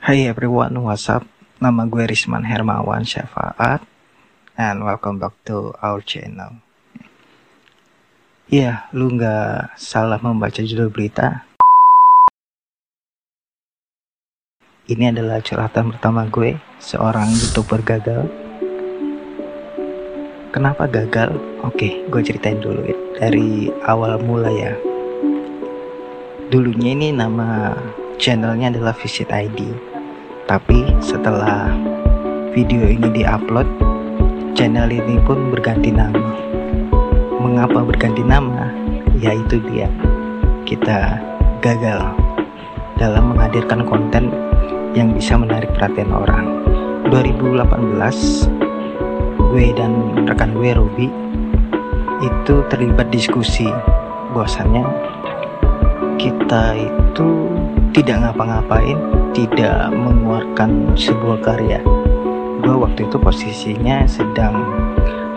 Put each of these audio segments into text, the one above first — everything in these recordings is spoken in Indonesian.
Hey everyone, what's up? Nama gue Risman Hermawan Syafaat and welcome back to our channel. Iya, lu nggak salah membaca judul berita. Ini adalah curhatan pertama gue, seorang youtuber gagal. Kenapa gagal? Oke, gue ceritain dulu ya. Dari awal mula ya. Dulunya ini nama channelnya adalah Visit ID. Tapi setelah video ini diupload, channel ini pun berganti nama. Mengapa berganti nama? Yaitu dia, kita gagal dalam menghadirkan konten yang bisa menarik perhatian orang. 2018, gue dan rekan gue Robi itu terlibat diskusi bahwasannya kita itu tidak ngapa-ngapain, tidak mengeluarkan sebuah karya. Gue waktu itu posisinya sedang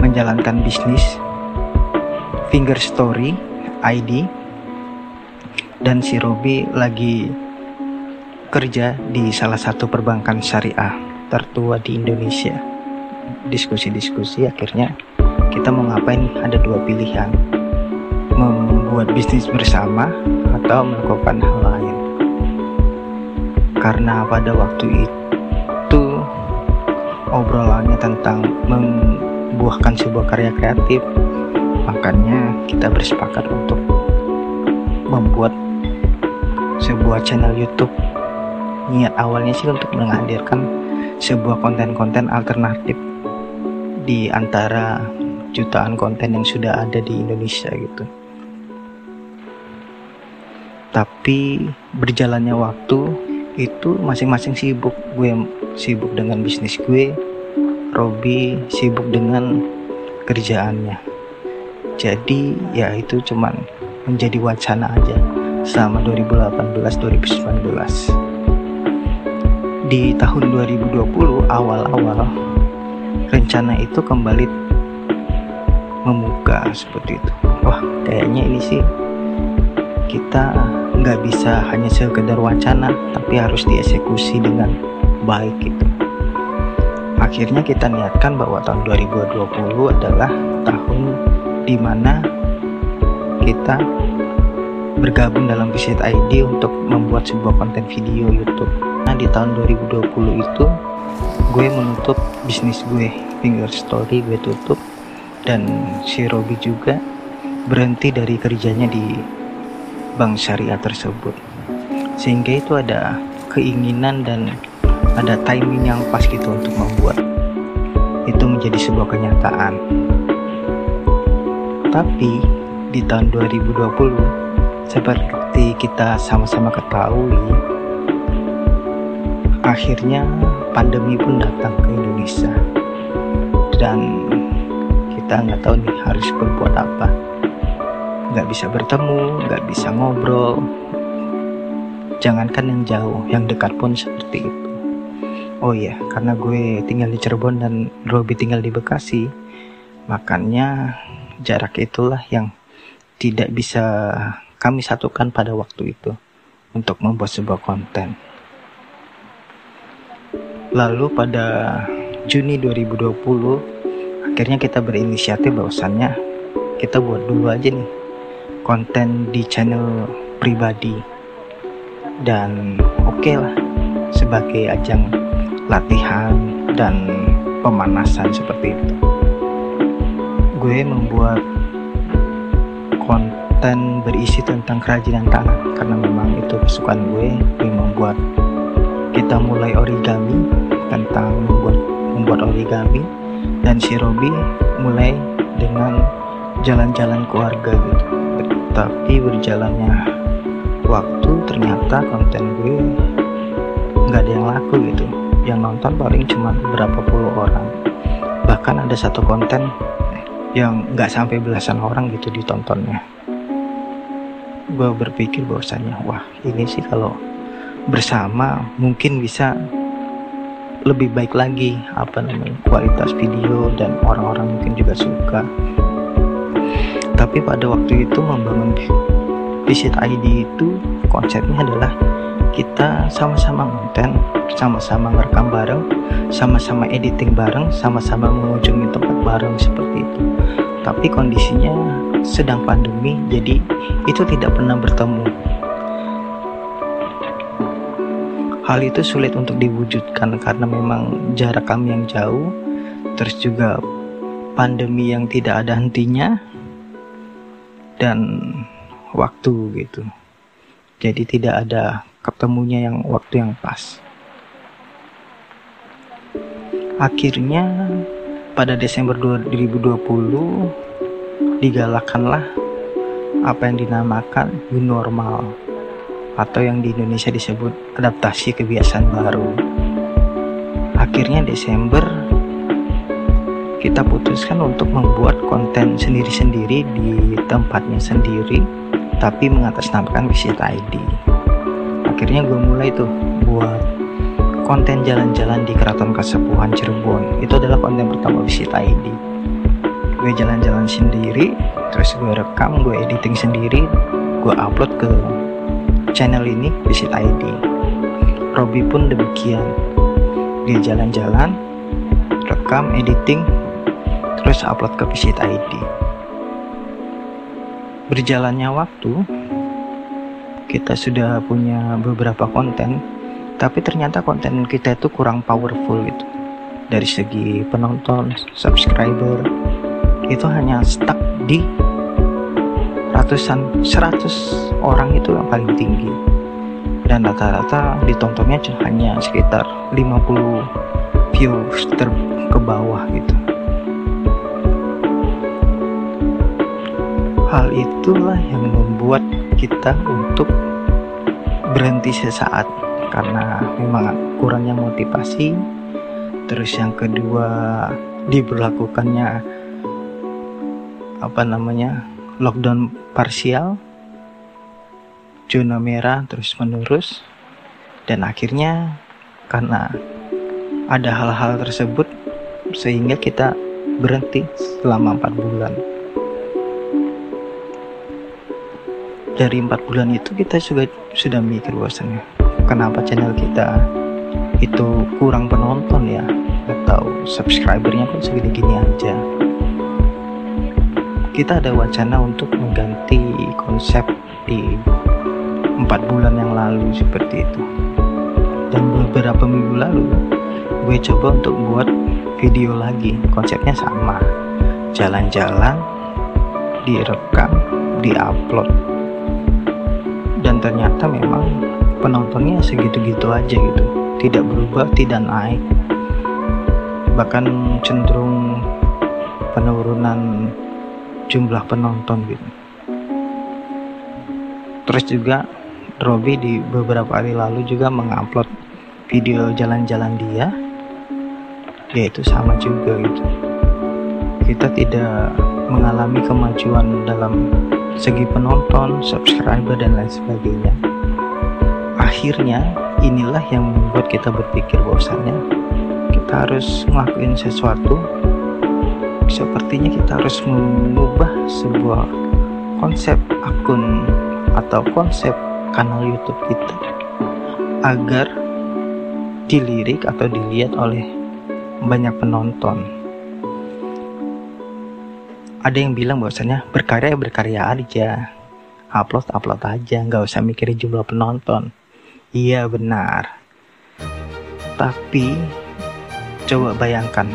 menjalankan bisnis Finger Story ID dan si Robi lagi kerja di salah satu perbankan syariah tertua di Indonesia. Diskusi-diskusi akhirnya kita mau ngapain ada dua pilihan membuat bisnis bersama atau melakukan hal lain karena pada waktu itu obrolannya tentang membuahkan sebuah karya kreatif makanya kita bersepakat untuk membuat sebuah channel YouTube. Niat awalnya sih untuk menghadirkan sebuah konten-konten alternatif di antara jutaan konten yang sudah ada di Indonesia gitu. Tapi berjalannya waktu itu masing-masing sibuk. Gue sibuk dengan bisnis gue. Robi sibuk dengan kerjaannya. Jadi ya itu cuman menjadi wacana aja selama 2018-2019 di tahun 2020 awal-awal rencana itu kembali membuka seperti itu. Wah kayaknya ini sih kita nggak bisa hanya sekedar wacana tapi harus dieksekusi dengan baik gitu. Akhirnya kita niatkan bahwa tahun 2020 adalah tahun di mana kita bergabung dalam Visit ID untuk membuat sebuah konten video YouTube. Nah di tahun 2020 itu gue menutup bisnis gue Finger Story gue tutup dan si Robi juga berhenti dari kerjanya di bank syariah tersebut. Sehingga itu ada keinginan dan ada timing yang pas gitu untuk membuat itu menjadi sebuah kenyataan. Tapi di tahun 2020 seperti kita sama-sama ketahui akhirnya pandemi pun datang ke Indonesia. Dan kita nggak tahu nih harus berbuat apa nggak bisa bertemu, nggak bisa ngobrol. Jangankan yang jauh, yang dekat pun seperti itu. Oh iya, karena gue tinggal di Cirebon dan Robi tinggal di Bekasi, makanya jarak itulah yang tidak bisa kami satukan pada waktu itu untuk membuat sebuah konten. Lalu pada Juni 2020, akhirnya kita berinisiatif bahwasannya kita buat dulu aja nih konten di channel pribadi. Dan oke okay lah sebagai ajang latihan dan pemanasan seperti itu. Gue membuat konten berisi tentang kerajinan tangan karena memang itu kesukaan gue gue membuat. Kita mulai origami tentang membuat membuat origami. Dan si Robi mulai dengan jalan-jalan keluarga gitu tapi berjalannya waktu ternyata konten gue nggak ada yang laku gitu. Yang nonton paling cuma berapa puluh orang. Bahkan ada satu konten yang nggak sampai belasan orang gitu ditontonnya. Gue berpikir bahwasanya wah ini sih kalau bersama mungkin bisa lebih baik lagi apa namanya kualitas video dan orang-orang mungkin juga suka tapi pada waktu itu membangun visit ID itu konsepnya adalah kita sama-sama konten sama-sama merekam bareng sama-sama editing bareng sama-sama mengunjungi tempat bareng seperti itu. Tapi kondisinya sedang pandemi jadi itu tidak pernah bertemu. Hal itu sulit untuk diwujudkan karena memang jarak kami yang jauh terus juga pandemi yang tidak ada hentinya dan waktu gitu jadi tidak ada ketemunya yang waktu yang pas. Akhirnya pada Desember 2020 digalakanlah apa yang dinamakan new normal atau yang di Indonesia disebut adaptasi kebiasaan baru. Akhirnya Desember kita putuskan untuk membuat konten sendiri-sendiri di tempatnya sendiri tapi mengatasnamakan Visit ID akhirnya gue mulai tuh buat konten jalan-jalan di Keraton Kasepuhan Cirebon. Itu adalah konten pertama Visit ID gue jalan-jalan sendiri terus gue rekam gue editing sendiri gue upload ke channel ini Visit ID Robby pun demikian. Dia jalan-jalan rekam editing terus upload ke Visit ID berjalannya waktu kita sudah punya beberapa konten tapi ternyata konten kita itu kurang powerful gitu. Dari segi penonton subscriber itu hanya stuck di ratusan seratus orang itu yang paling tinggi. Dan rata-rata ditontonnya hanya sekitar 50 views ter ke bawah gitu hal itulah yang membuat kita untuk berhenti sesaat. Karena memang kurangnya motivasi. Terus yang kedua diberlakukannya apa namanya lockdown parsial. Zona merah terus menerus. Dan akhirnya karena ada hal-hal tersebut sehingga kita berhenti selama empat bulan dari empat bulan itu kita juga sudah mikir bahwasannya kenapa channel kita itu kurang penonton ya atau subscribernya pun segini-gini aja. Kita ada wacana untuk mengganti konsep di empat bulan yang lalu seperti itu. Dan beberapa minggu lalu gue coba untuk buat video lagi. Konsepnya sama. Jalan-jalan direkam diupload ternyata memang penontonnya segitu-gitu aja gitu. Tidak berubah tidak naik. Bahkan cenderung penurunan jumlah penonton gitu. Terus juga Robby di beberapa hari lalu juga mengupload video jalan-jalan dia. Yaitu sama juga gitu. Kita tidak mengalami kemajuan dalam segi penonton, subscriber dan lain sebagainya. Akhirnya inilah yang membuat kita berpikir bahwasannya kita harus ngelakuin sesuatu sepertinya kita harus mengubah sebuah konsep akun atau konsep kanal YouTube kita agar dilirik atau dilihat oleh banyak penonton ada yang bilang bahwasanya berkarya ya berkarya aja. Upload upload aja. Nggak usah mikirin jumlah penonton. Iya benar. Tapi coba bayangkan.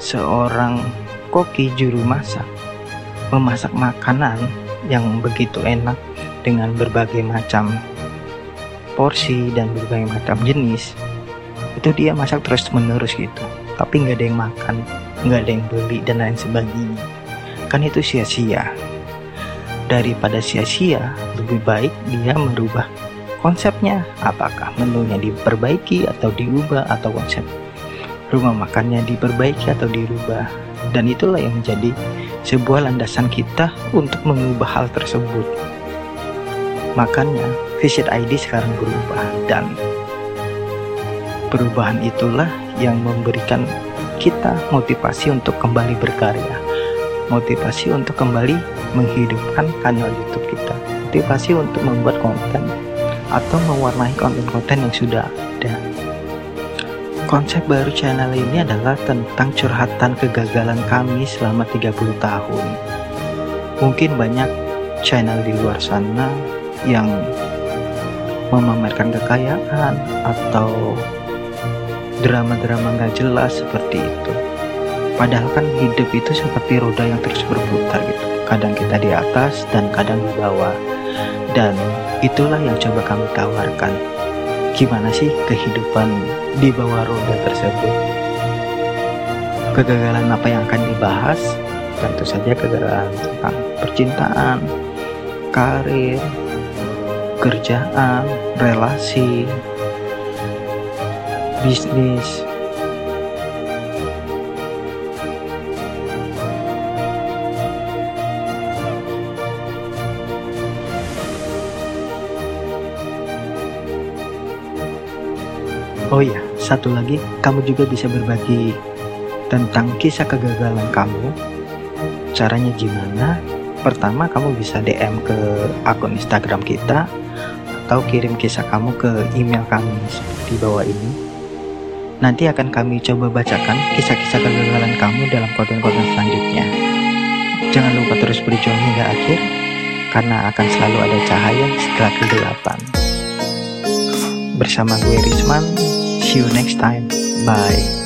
Seorang koki juru masak memasak makanan yang begitu enak dengan berbagai macam porsi dan berbagai macam jenis itu dia masak terus menerus gitu. Tapi nggak ada yang makan nggak ada yang beli dan lain sebagainya kan itu sia-sia. Daripada sia-sia, lebih baik dia merubah konsepnya. Apakah menunya diperbaiki atau diubah atau konsep rumah makannya diperbaiki atau dirubah. Dan itulah yang menjadi sebuah landasan kita untuk mengubah hal tersebut. Makanya Visit ID sekarang berubah dan perubahan itulah yang memberikan kita motivasi untuk kembali berkarya motivasi untuk kembali menghidupkan kanal YouTube kita, motivasi untuk membuat konten atau mewarnai konten-konten yang sudah ada. Konsep baru channel ini adalah tentang curhatan kegagalan kami selama 30 tahun. Mungkin banyak channel di luar sana yang memamerkan kekayaan atau drama-drama gak jelas seperti itu. Padahal kan hidup itu seperti roda yang terus berputar gitu. Kadang kita di atas dan kadang di bawah. Dan itulah yang coba kami tawarkan. Gimana sih kehidupan di bawah roda tersebut? Kegagalan apa yang akan dibahas? Tentu saja kegagalan tentang percintaan, karir, kerjaan, relasi, bisnis. Oh iya, satu lagi, kamu juga bisa berbagi tentang kisah kegagalan kamu. Caranya gimana? Pertama, kamu bisa DM ke akun Instagram kita atau kirim kisah kamu ke email kami seperti bawah ini. Nanti akan kami coba bacakan kisah-kisah kegagalan kamu dalam konten-konten selanjutnya. Jangan lupa terus berjuang hingga akhir, karena akan selalu ada cahaya setelah kegelapan. Bersama gue Risman, you next time. Bye.